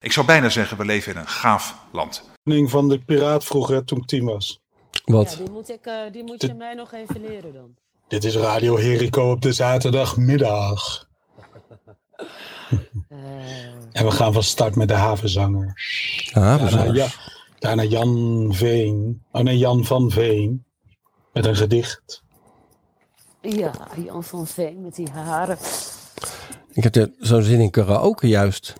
Ik zou bijna zeggen, we leven in een gaaf land. van de piraat vroeger toen ik tien was. Wat? Ja, die moet, ik, eh, die moet je mij nog even leren dan. Dit is Radio Herico op de zaterdagmiddag. Eh, En we gaan van start met de havenzanger. Ah, Daarna, we ja, daarna Jan Veen. Oh nee, Jan van Veen. Met een gedicht. ja, Jan van Veen met die haren. Ik heb er zo'n zin in karaoke juist.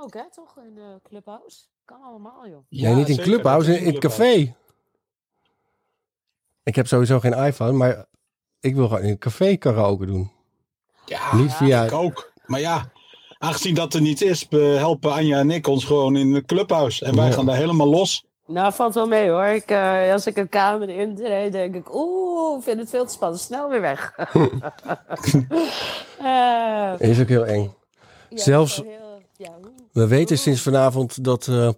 Ja, ook, hè, toch? In de clubhouse. Kan allemaal, joh. nee, niet in zeker, Clubhouse, in, in het café. Ik heb sowieso geen iPhone, maar ik wil gewoon in het café karaoke doen. Ja, Niet via... ik ook. Maar ja, aangezien dat er niet is, helpen Anja en ik ons gewoon in de clubhouse. En wij Ja. gaan daar helemaal los. Nou, valt wel mee, hoor. Ik, eh, als ik een kamer intreed, denk ik... Oeh, ik vind het veel te spannend. Snel weer weg. Eh, Is ook heel eng. ja, Zelfs- heel- ja. We weten sinds vanavond dat eh,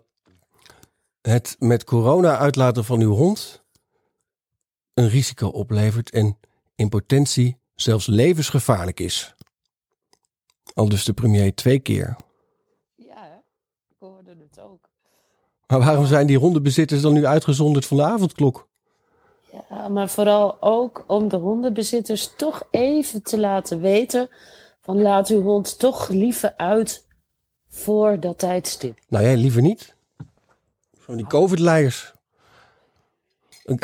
het met corona uitlaten van uw hond een risico oplevert en in potentie zelfs levensgevaarlijk is. Al dus de premier twee keer. Ja, ik hoorde het ook. Maar waarom zijn die hondenbezitters dan nu uitgezonderd van de avondklok? Ja, maar vooral ook om de hondenbezitters toch even te laten weten... van laat uw hond toch liever uit voor dat tijdstip. Nou ja, liever niet. Zo die covid-leiers. Een,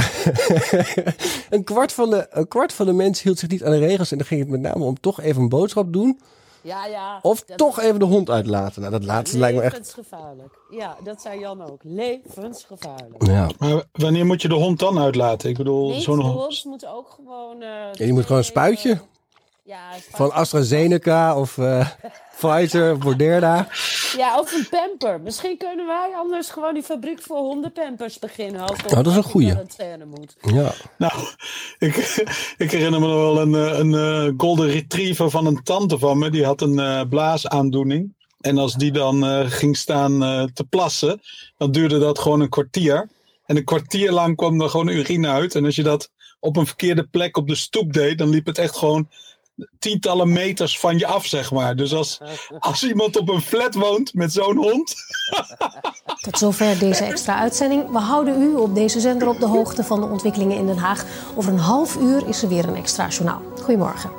een, kwart van de, een kwart van de mensen hield zich niet aan de regels. En dan ging het met name om toch even een boodschap doen. Ja, ja. Of toch is even de hond uitlaten. Nou, dat laatste lijkt me echt... Levensgevaarlijk. Ja, dat zei Jan ook. Levensgevaarlijk. Ja. Maar wanneer moet je de hond dan uitlaten? Ik bedoel, zo'n de hond. hond moet ook gewoon... eh, Ja, die moet gewoon een spuitje. Ja. Van AstraZeneca of eh, Pfizer of Moderna. Ja, of een pamper. Misschien kunnen wij anders gewoon die fabriek voor hondenpampers beginnen. Als Oh, dat is een goeie. moet. Ja. Nou, ik, ik herinner me nog wel een, eh, een, eh, golden retriever van een tante van me. Die had een eh, blaasaandoening. En als die dan eh, ging staan eh, te plassen, dan duurde dat gewoon een kwartier. En een kwartier lang kwam er gewoon urine uit. En als je dat op een verkeerde plek op de stoep deed, dan liep het echt gewoon tientallen meters van je af, zeg maar. Dus als, als iemand op een flat woont met zo'n hond, Tot zover deze extra uitzending. We houden u op deze zender op de hoogte van de ontwikkelingen in Den Haag. Over een half uur is er weer een extra journaal. Goedemorgen.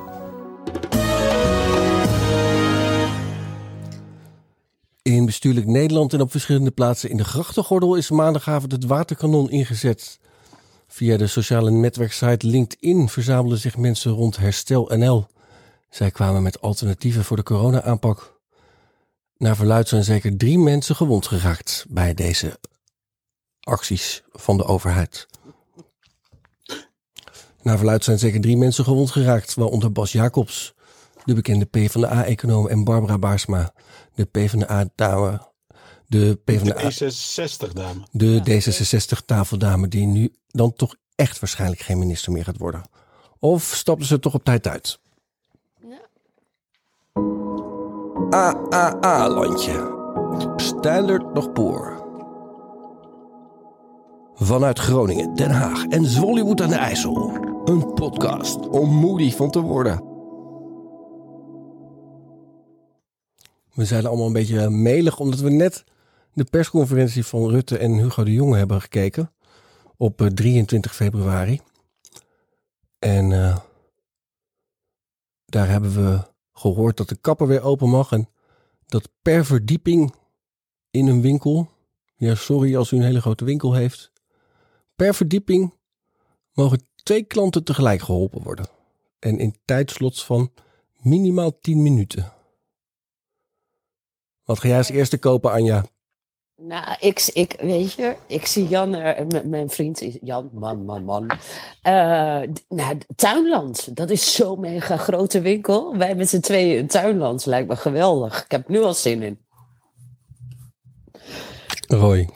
In bestuurlijk Nederland en op verschillende plaatsen in de grachtengordel is maandagavond het waterkanon ingezet. Via de sociale netwerksite LinkedIn verzamelden zich mensen rond Herstel NL. Zij kwamen met alternatieven voor de corona-aanpak. Naar verluid zijn zeker drie mensen gewond geraakt bij deze acties van de overheid. Naar verluid zijn zeker drie mensen gewond geraakt, waaronder Bas Jacobs, de bekende PvdA-econoom en Barbara Baarsma, de PvdA-dame, de PvdA, D66-dame. de D66-tafeldame die nu dan toch echt waarschijnlijk geen minister meer gaat worden. Of stapten ze toch op tijd uit? Ja. AAA-landje. Standard nog poor. Vanuit Groningen, Den Haag en Zwollywood aan de IJssel. Een podcast om moody van te worden. We zijn allemaal een beetje melig omdat we net de persconferentie van Rutte en Hugo de Jonge hebben gekeken. Op eh, 23 februari. En eh, daar hebben we gehoord dat de kapper weer open mag. En dat per verdieping in een winkel. Ja, sorry als u een hele grote winkel heeft. Per verdieping mogen twee klanten tegelijk geholpen worden. En in tijdslots van minimaal 10 minuten. Wat ga jij als eerste kopen, Anja? Nou, ik, ik, weet je, ik zie Jan, er, mijn vriend is Jan, man, man, man. Eh, nou, Tuinland, dat is zo'n mega grote winkel. Wij met z'n tweeën in Tuinland, lijkt me geweldig. Ik heb nu al zin in. Roy.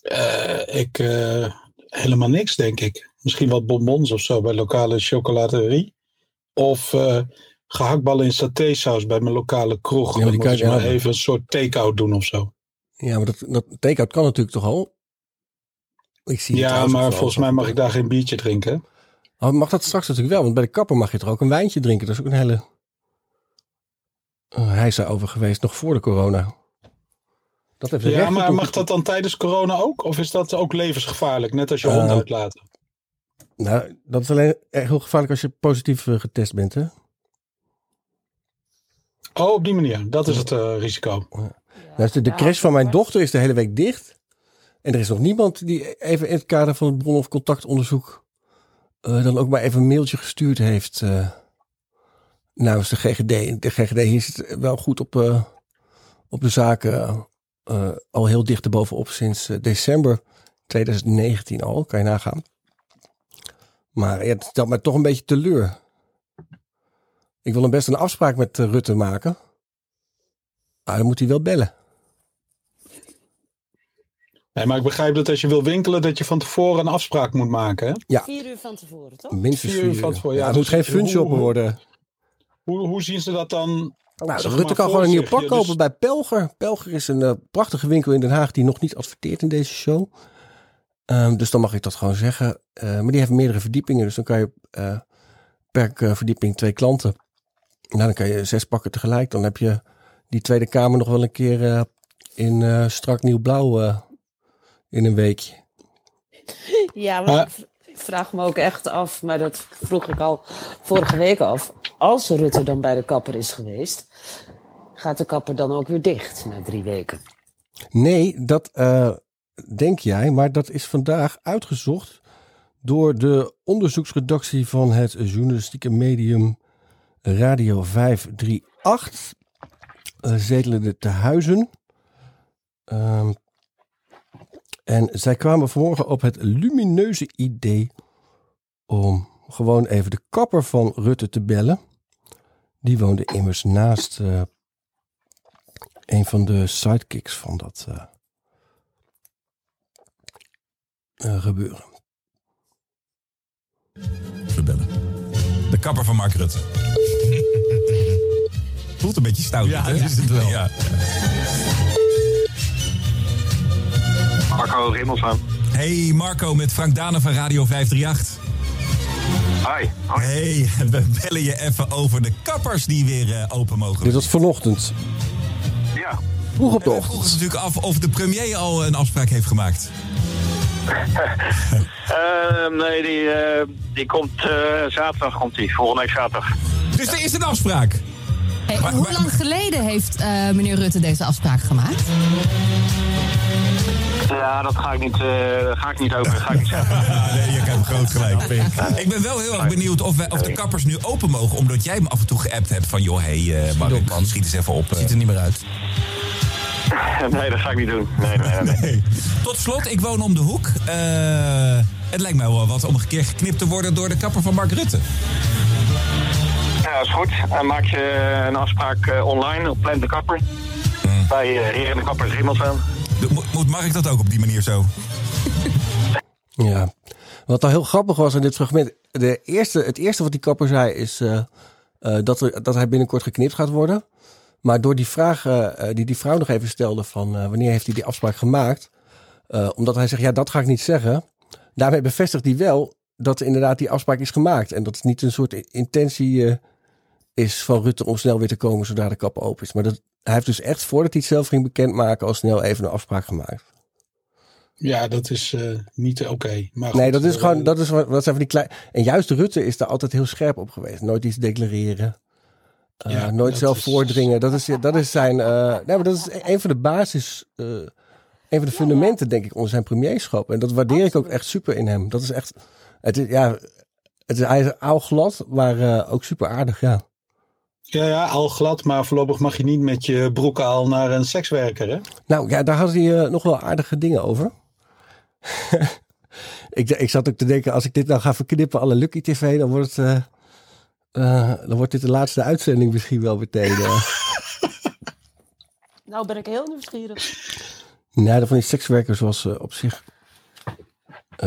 Eh, ik eh, helemaal niks, denk ik. Misschien wat bonbons of zo bij lokale chocolaterie. Of eh gehaktballen in satésaus bij mijn lokale kroeg. Ja, maar die Dan kan moet je je maar hebben. even een soort take-out doen of zo. Ja, maar dat, dat take-out kan natuurlijk toch al? Ik zie Ja, maar volgens mij mag ik daar geen biertje drinken. Oh, mag dat straks natuurlijk wel, want bij de kapper mag je toch ook een wijntje drinken. Dat is ook een hele... Eh, hij is daarover geweest nog voor de corona. Dat heeft Ja, maar mag dat dan tijdens corona ook? Of is dat ook levensgevaarlijk? Net als je Eh, hond uitlaten. Nou, dat is alleen echt heel gevaarlijk als je positief eh, getest bent, hè? Oh, op die manier. Dat is het eh, risico. Nou, de, de crash van mijn dochter is de hele week dicht. En er is nog niemand die even in het kader van het bron- of contactonderzoek eh, dan ook maar even een mailtje gestuurd heeft. eh namens de GGD. De GGD hier zit wel goed op, eh, op de zaken. al heel dicht erbovenop sinds december 2019 al. Kan je nagaan. Maar ja, het stelt mij toch een beetje teleur. Ik wil hem best een afspraak met Rutte maken. Maar dan moet hij wel bellen. Nee, maar ik begrijp dat als je wil winkelen, dat je van tevoren een afspraak moet maken. Hè? Vier uur van tevoren, toch? Minstens Vier vier uur van tevoren, Ja, ja, het moet dus geen funshopper worden. Hoe, hoe zien ze dat dan? Nou, Rutte kan gewoon een nieuw pak ja, kopen dus- bij Pelger. Pelger is een eh, prachtige winkel in Den Haag die nog niet adverteert in deze show. Ehm, dus dan mag ik dat gewoon zeggen. Eh, maar die heeft meerdere verdiepingen. Dus dan kan je eh, per verdieping twee klanten. Nou, dan kan je zes pakken tegelijk. Dan heb je die tweede kamer nog wel een keer eh, in eh, strak nieuw blauw eh, in een weekje. Ja, maar Maar- ik vraag me ook echt af, maar dat vroeg ik al vorige week af. Als Rutte dan bij de kapper is geweest, gaat de kapper dan ook weer dicht na drie weken? Nee, dat eh, denk jij, maar dat is vandaag uitgezocht door de onderzoeksredactie van het journalistieke medium Radio 538, uh, zetelende te huizen. Ehm, en zij kwamen vanmorgen op het lumineuze idee om gewoon even de kapper van Rutte te bellen. Die woonde immers naast eh, een van de sidekicks van dat eh, eh, gebeuren. Even bellen. De kapper van Mark Rutte. Voelt een beetje stout. Ja, hè? dat is het wel. Ja. Rimmelsman. Hey Marco met Frank Danen van Radio 538. Hi. Hoi. Hey, we bellen je even over de kappers die weer eh, open mogen. Dit was vanochtend, Ja. vroeg op de En we vroegen ons ochtend. natuurlijk af of de premier al een afspraak heeft gemaakt. Eh, nee, die, eh, die komt eh, zaterdag, komt die. Volgende week zaterdag. Dus er is een afspraak. Hey, Maar- hoe maar- lang geleden heeft eh, meneer Rutte deze afspraak gemaakt? Ja, dat ga ik niet, eh, ga ik niet over. Dat ga ik niet zeggen. Nee, je hebt groot gelijk. Ik ben wel heel erg benieuwd of, wij, of de kappers nu open mogen. Omdat jij me af en toe geappt hebt van... joh, hé, hey, Mark, man, schiet eens even op. eh. Ziet er niet meer uit. nee, dat ga ik niet doen. Nee, nee, nee. nee. Tot slot, ik woon om de hoek. Eh, het lijkt mij wel wat om een keer geknipt te worden door de kapper van Mark Rutte. Ja, dat is goed. Dan maak je een afspraak eh, online op Plan de Kapper. Bij eh Heer en de Kapper Rimmelsman. Moet Mark dat ook op die manier zo? Ja. Wat al heel grappig was in dit fragment. De eerste, het eerste wat die kapper zei is eh, eh, dat, dat hij binnenkort geknipt gaat worden. Maar door die vraag eh, die die vrouw nog even stelde van wanneer heeft hij die afspraak gemaakt. omdat hij zegt ja dat ga ik niet zeggen. Daarmee bevestigt hij wel dat inderdaad die afspraak is gemaakt. En dat het niet een soort intentie is van Rutte om snel weer te komen zodra de kapper open is. Maar dat, hij heeft dus echt voordat hij het zelf ging bekendmaken al snel even een afspraak gemaakt. Ja, dat is eh, niet oké. Maar Nee, goed, dat is eh, gewoon, dat is wat, wat zijn van die klein. En juist Rutte is daar altijd heel scherp op geweest. Nooit iets declareren. Uh, Ja, nooit zelf is- voordringen. Dat is, dat is zijn. Uh, nee, maar dat is een van de basis. Uh, een van de fundamenten, denk ik, onder zijn premierschap. En dat waardeer ik ook echt super in hem. Dat is echt. Het is, ja, het is, hij is oud glad, maar uh, ook super aardig, ja. Ja, ja, al glad, maar voorlopig mag je niet met je broek al naar een sekswerker, hè? Nou ja, daar had hij uh, nog wel aardige dingen over. ik, ik zat ook te denken, als ik dit nou ga verknippen, alle Lucky TV, dan wordt, het, uh, dan wordt dit de laatste uitzending misschien wel meteen. Nou ben ik heel nieuwsgierig. Nee, dat van die sekswerkers was uh, op zich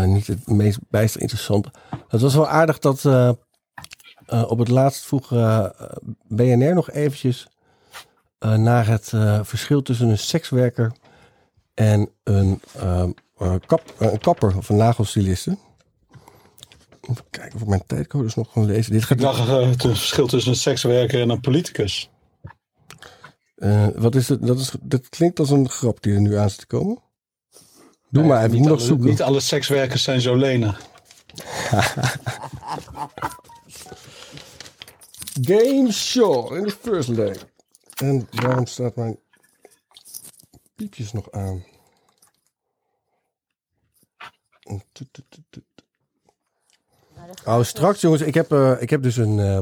niet het meest bijster interessant. Het was wel aardig dat op het laatst vroeg BNR nog eventjes naar het verschil tussen een sekswerker en een uh, kap, uh, een kapper of een nagelstyliste. Even kijken of ik mijn tijdcodes nog kan lezen. Dit gaat... Ik dacht uh, het verschil tussen een sekswerker en een politicus. Eh, wat is het? Dat, is, dat klinkt als een grap die er nu aan zit te komen. Doe maar even, moet nog alle, zoeken. niet alle sekswerkers zijn zo lenen. Game Show in de first leg. En waarom staat mijn piepjes nog aan? Oh, straks jongens, ik heb, eh, ik heb dus een... eh,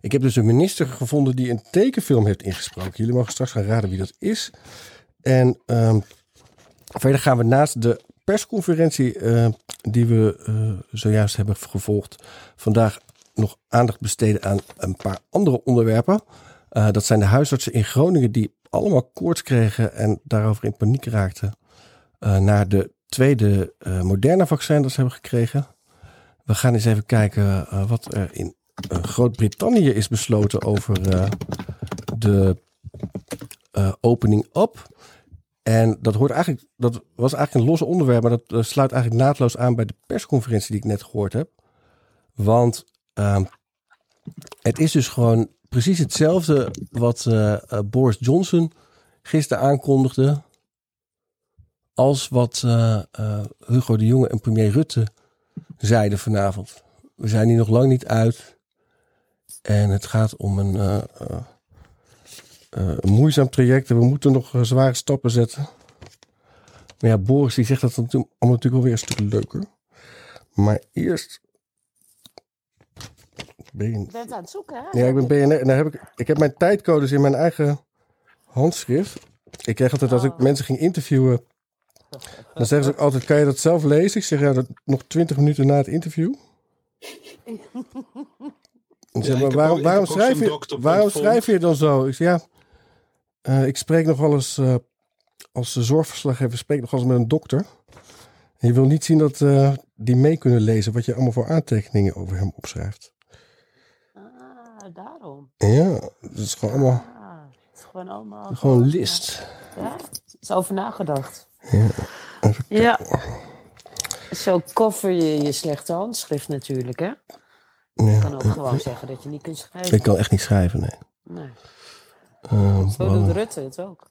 ik heb dus een minister gevonden die een tekenfilm heeft ingesproken. Jullie mogen straks gaan raden wie dat is. En ehm, verder gaan we naast de persconferentie eh, die we eh, zojuist hebben gevolgd, vandaag nog aandacht besteden aan een paar andere onderwerpen. Eh, dat zijn de huisartsen in Groningen die allemaal koorts kregen en daarover in paniek raakten. eh, naar de tweede eh moderne vaccin dat ze hebben gekregen. We gaan eens even kijken wat er in Groot-Brittannië is besloten over de opening up. En dat hoort eigenlijk, dat was eigenlijk een losse onderwerp, maar dat sluit eigenlijk naadloos aan bij de persconferentie die ik net gehoord heb. Want ehm, het is dus gewoon precies hetzelfde wat eh, eh, Boris Johnson gisteren aankondigde. Als wat eh, Hugo de Jonge en premier Rutte zeiden vanavond. We zijn hier nog lang niet uit. En het gaat om een, een moeizaam traject. En we moeten nog zware stappen zetten. Maar ja, Boris die zegt dat natuurlijk- allemaal natuurlijk wel weer een stuk leuker. Maar eerst. Ben je- bent aan het zoeken, hè? ja, ik ben BNR. En daar heb ik, ik heb mijn tijdcodes in mijn eigen handschrift. Ik kreeg altijd als ik mensen ging interviewen. Dan zeggen ze ook altijd: Kan je dat zelf lezen? Ik zeg ja, dat nog twintig minuten na het interview. En ze Ja, zeggen, ik maar waarom, waarom, schrijf je, waarom schrijf je dan zo? Ik zeg ja, eh, ik spreek nog wel eens eh, als zorgverslaggever spreek ik nog wel eens met een dokter. En je wil niet zien dat eh, die mee kunnen lezen wat je allemaal voor aantekeningen over hem opschrijft. Daarom. Ja, dat is gewoon allemaal het is gewoon allemaal... gewoon list. Ja, er is over nagedacht. Ja. Ja. Zo koffer je je slechte handschrift natuurlijk, hè? Je Ja. kan ook gewoon zeggen dat je niet kunt schrijven. Ik kan echt niet schrijven, nee. Nee. Eh, Zo doet Rutte het ook.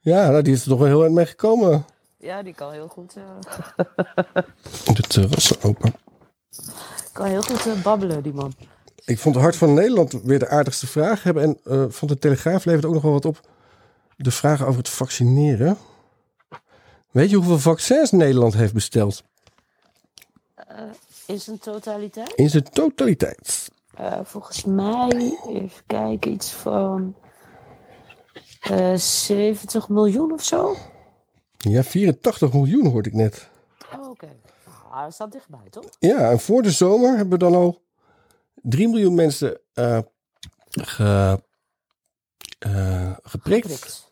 ja, nou, die is er toch wel heel eind mee gekomen. Ja, die kan heel goed, eh, De terrassen open. kan heel goed eh, babbelen, die man. Ik vond Hart van Nederland weer de aardigste vraag hebben. En eh van de Telegraaf levert ook nog wel wat op. De vragen over het vaccineren. Weet je hoeveel vaccins Nederland heeft besteld? In zijn totaliteit? In zijn totaliteit. Eh, volgens mij, even kijken, iets van eh 70 miljoen of zo. Ja, 84 miljoen hoorde ik net. Oh, Oké. Ah, dat staat dichtbij, toch? Ja, en voor de zomer hebben we dan al 3 miljoen mensen eh, ge, eh, geprikt. Prikt.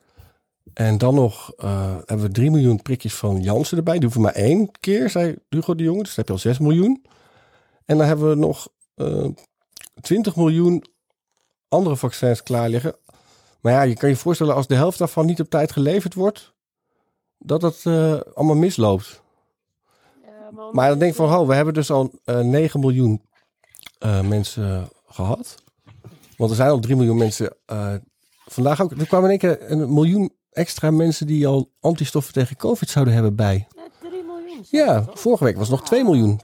En dan nog eh, hebben we 3 miljoen prikjes van Janssen erbij. Die hoeven maar één keer, zei Hugo de Jonge. Dus dan heb je al 6 miljoen. En dan hebben we nog eh 20 miljoen andere vaccins klaar liggen. Maar ja, je kan je voorstellen als de helft daarvan niet op tijd geleverd wordt, dat het eh, allemaal misloopt. Ja, maar Maar dan denk ik van, ho, we hebben dus al eh 9 miljoen eh, mensen gehad. Want er zijn al 3 miljoen mensen. eh, vandaag ook, er kwamen in één keer een miljoen extra mensen die al antistoffen tegen COVID zouden hebben bij. Ja, 3 miljoen. Ja, toch? vorige week was het nog 2 miljoen.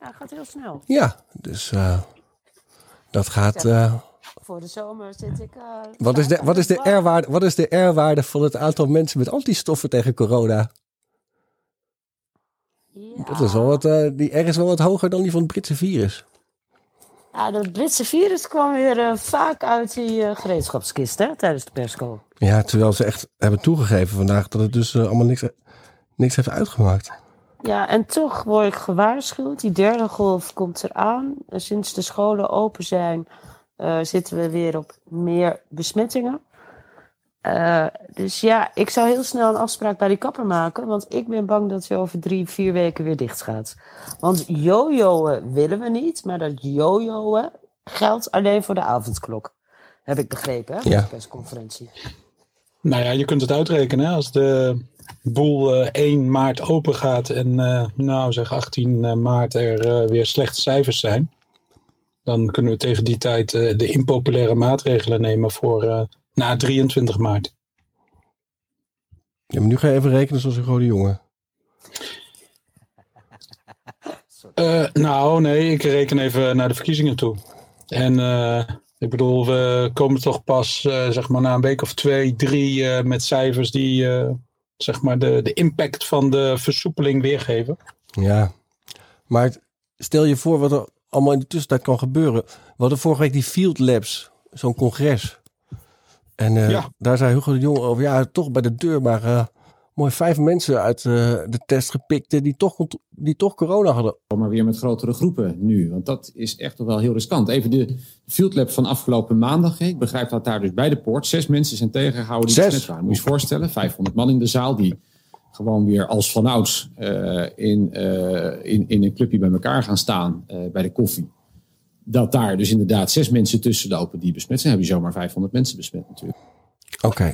Ja, gaat heel snel. Ja, dus eh, dat gaat. Voor de zomer zit ik... wat, is de, wat, is de R-waarde, wat is de R-waarde van het aantal mensen met antistoffen tegen corona? Ja. Dat is wel wat, die R is wel wat hoger dan die van het Britse virus. Ja, dat Britse virus kwam weer eh, vaak uit die eh, gereedschapskist hè, tijdens de persco. Ja, terwijl ze echt hebben toegegeven vandaag dat het dus eh, allemaal niks, niks heeft uitgemaakt. Ja, en toch word ik gewaarschuwd. Die derde golf komt eraan. Sinds de scholen open zijn, zitten we weer op meer besmettingen. Eh, dus ja, ik zou heel snel een afspraak bij die kapper maken. Want ik ben bang dat hij over drie, vier weken weer dicht gaat. Want jojoen willen we niet. Maar dat jojoen geldt alleen voor de avondklok. Heb ik begrepen, hè? Ja. de persconferentie. Nou ja, je kunt het uitrekenen. hè. Als de boel eh, 1 maart open gaat en eh, nou zeg 18 maart er eh, weer slechte cijfers zijn. Dan kunnen we tegen die tijd eh, de impopulaire maatregelen nemen voor eh, na 23 maart. Ja, maar nu ga je even rekenen zoals een rode jongen. Eh, nou, nee, ik reken even naar de verkiezingen toe. En eh, ik bedoel, we komen toch pas eh, zeg maar na een week of twee, drie met cijfers die zeg maar de, de impact van de versoepeling weergeven. Ja, maar stel je voor wat er allemaal in de tussentijd kan gebeuren. We hadden vorige week die Field Labs, zo'n congres. En eh, Ja. daar zei Hugo de Jong over, ja, toch bij de deur, maar eh, mooi vijf mensen uit eh, de test gepikt die toch, die toch corona hadden. maar weer met grotere groepen nu. Want dat is echt toch wel heel riskant. Even de Field Lab van afgelopen maandag. hè. Ik begrijp dat daar dus bij de poort zes mensen zijn tegengehouden die Zes? besmet waren. Moet je je voorstellen, 500 man in de zaal die gewoon weer als vanouds eh in, eh, in, in een clubje bij elkaar gaan staan eh, bij de koffie. Dat daar dus inderdaad zes mensen tussen lopen die besmet zijn. Dan heb je zomaar 500 mensen besmet natuurlijk. Oké.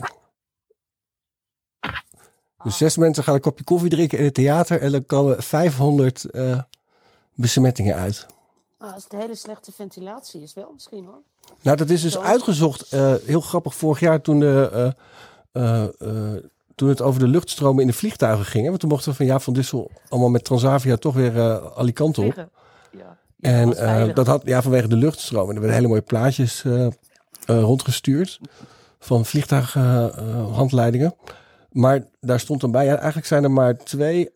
Dus zes mensen gaan een kopje koffie drinken in het theater en dan komen 500 eh, besmettingen uit. Ah, als het hele slechte ventilatie is wel misschien hoor. Nou, dat is dus Zo. uitgezocht. eh, heel grappig vorig jaar toen, de, eh, eh, eh, toen het over de luchtstromen in de vliegtuigen ging. hè, Want toen mochten we van Jaap van Dissel allemaal met Transavia toch weer eh Alicante op. En was eh, dat had ja, vanwege de luchtstroom. En er werden hele mooie plaatjes eh, eh, rondgestuurd van vliegtuighandleidingen. maar daar stond dan bij, ja, eigenlijk zijn er maar twee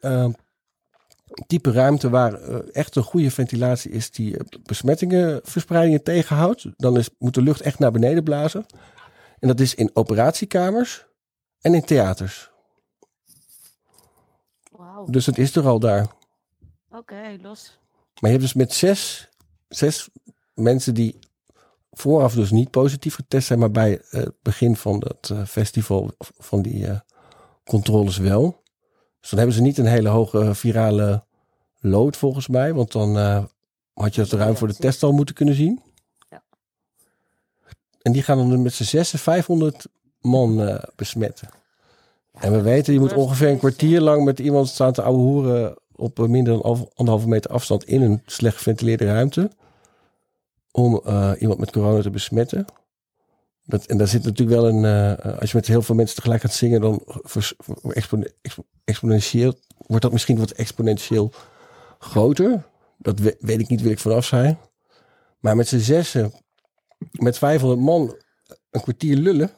type ruimte waar echt een goede ventilatie is die besmettingen, verspreidingen tegenhoudt. Dan is, moet de lucht echt naar beneden blazen. En dat is in operatiekamers en in theaters. Wauw, Dus het is er al daar. oké, los. Maar je hebt dus met zes, zes mensen die vooraf dus niet positief getest zijn, maar bij het begin van het eh, festival van die eh, controles wel. Dus dan hebben ze niet een hele hoge virale load volgens mij, want dan eh, had je het ruim voor de test al moeten kunnen zien. Ja. En die gaan dan met z'n zessen 500 man besmetten. En we weten, je moet ongeveer een kwartier lang met iemand staan te ouwe hoeren op eh, minder dan anderhalve meter afstand in een slecht geventileerde ruimte. Om eh, iemand met corona te besmetten. Dat, en daar zit natuurlijk wel een. eh, als je met heel veel mensen tegelijk gaat zingen, dan vers- expone- expo- exponentieel wordt dat misschien wat exponentieel groter. Dat we- weet ik niet, wil ik vanaf zijn. Maar met z'n zessen, met 500 man, een kwartier lullen.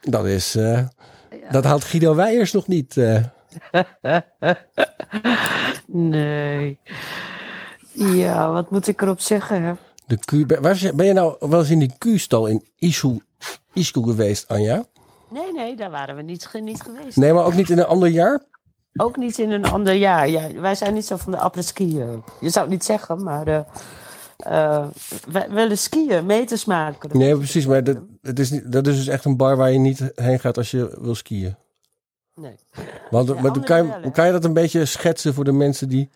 Dat is. Dat haalt Guido Weijers nog niet. Nee. Ja, wat moet ik erop zeggen? Hè? De Q, ben, waar je- ben je nou wel eens in die Q-stal in Ischoe geweest, Anja? Nee, nee, daar waren we niet, niet geweest. Nee, maar ook niet in een ander jaar? Ook niet in een ander jaar. Ja, wij zijn niet zo van de apres-skiën. Je zou het niet zeggen, maar eh eh, wij willen skiën, meters maken. Nee, precies. Maar dat, het is niet, dat is dus echt een bar waar je niet heen gaat als je wil skiën. Nee. Want, Ja, maar kan, je, kan je dat een beetje schetsen voor de mensen die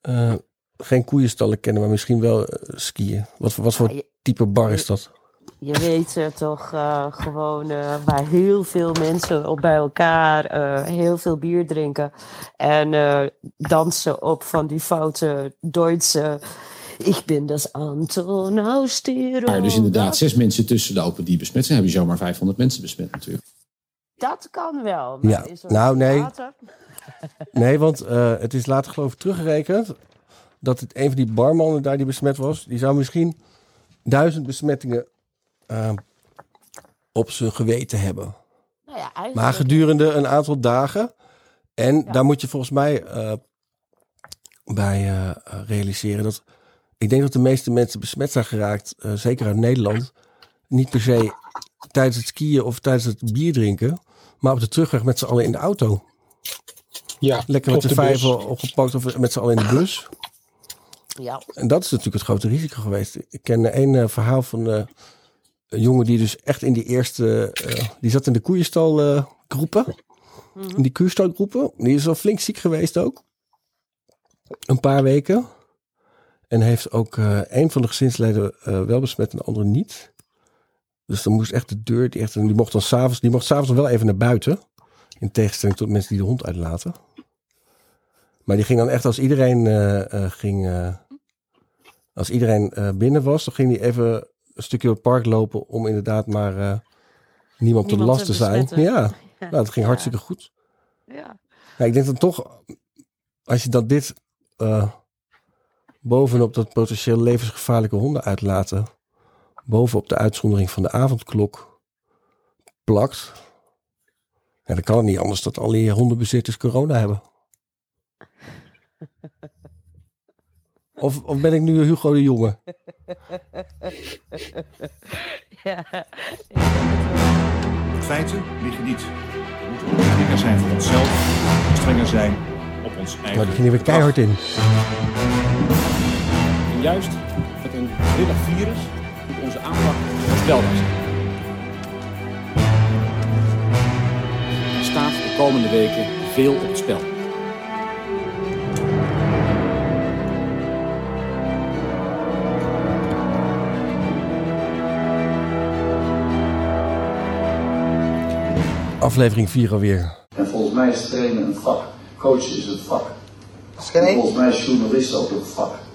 eh, geen koeienstallen kennen, maar misschien wel eh, skiën? Wat, voor- wat voor Ja, je- type bar is dat? Je weet eh, toch eh, gewoon eh, waar heel veel mensen op bij elkaar eh, heel veel bier drinken. En eh, dansen op van die foute Duitse. Ik ben das Anton aus der Maar dus inderdaad zes mensen tussen lopen die besmet zijn. heb je zomaar 500 mensen besmet natuurlijk. Dat kan wel. maar Ja, is nou, nee. Nee, want eh, het is later geloof ik teruggerekend dat het een van die barmannen daar die besmet was, die zou misschien duizend besmettingen eh, op zijn geweten hebben. Nou ja, eigenlijk. Maar gedurende een aantal dagen. En daar moet je volgens mij eh, bij eh, realiseren dat ik denk dat de meeste mensen besmet zijn geraakt, zeker uit Nederland, niet per se tijdens het skiën of tijdens het bier drinken, maar op de terugweg met z'n allen in de auto. Ja, Lekker met de de opgepakt of met z'n allen in de bus. Ja, En dat is natuurlijk het grote risico geweest. Ik ken één eh, verhaal van eh, een jongen die dus echt in die eerste... eh, die zat in de koeienstal eh, groepen. In die koeienstalgroepen. Die is wel flink ziek geweest ook. Een paar weken. En heeft ook eh een van de gezinsleden eh, wel besmet en de andere niet. Dus dan moest echt de deur... Die, echt, die mocht dan s'avonds... Die mocht s'avonds nog wel even naar buiten. In tegenstelling tot mensen die de hond uitlaten. Maar die ging dan echt als iedereen eh, eh, ging... eh, als iedereen binnen was, dan ging hij even een stukje door het park lopen om inderdaad maar eh, niemand, te Niemand last te zijn. Ja, Ja. nou, dat ging Ja. hartstikke goed. Ja. Ja, ik denk dan toch, als je dan dit bovenop dat potentieel levensgevaarlijke honden uitlaten, bovenop de uitzondering van de avondklok plakt, ja, dan kan het niet anders dat al die hondenbezitters corona hebben. Of, of ben ik nu Hugo de Jonge? ja. Feiten liggen niet. We moeten strenger zijn voor onszelf, strenger zijn op ons eigen. Nou, die gingen weer keihard in. En juist met een willig virus aanpak voorspelbaar zijn. Er staat de komende weken veel op het spel. Aflevering 4 alweer. En volgens mij is trainen een vak. Coachen is een vak. En volgens mij is journalist ook een vak.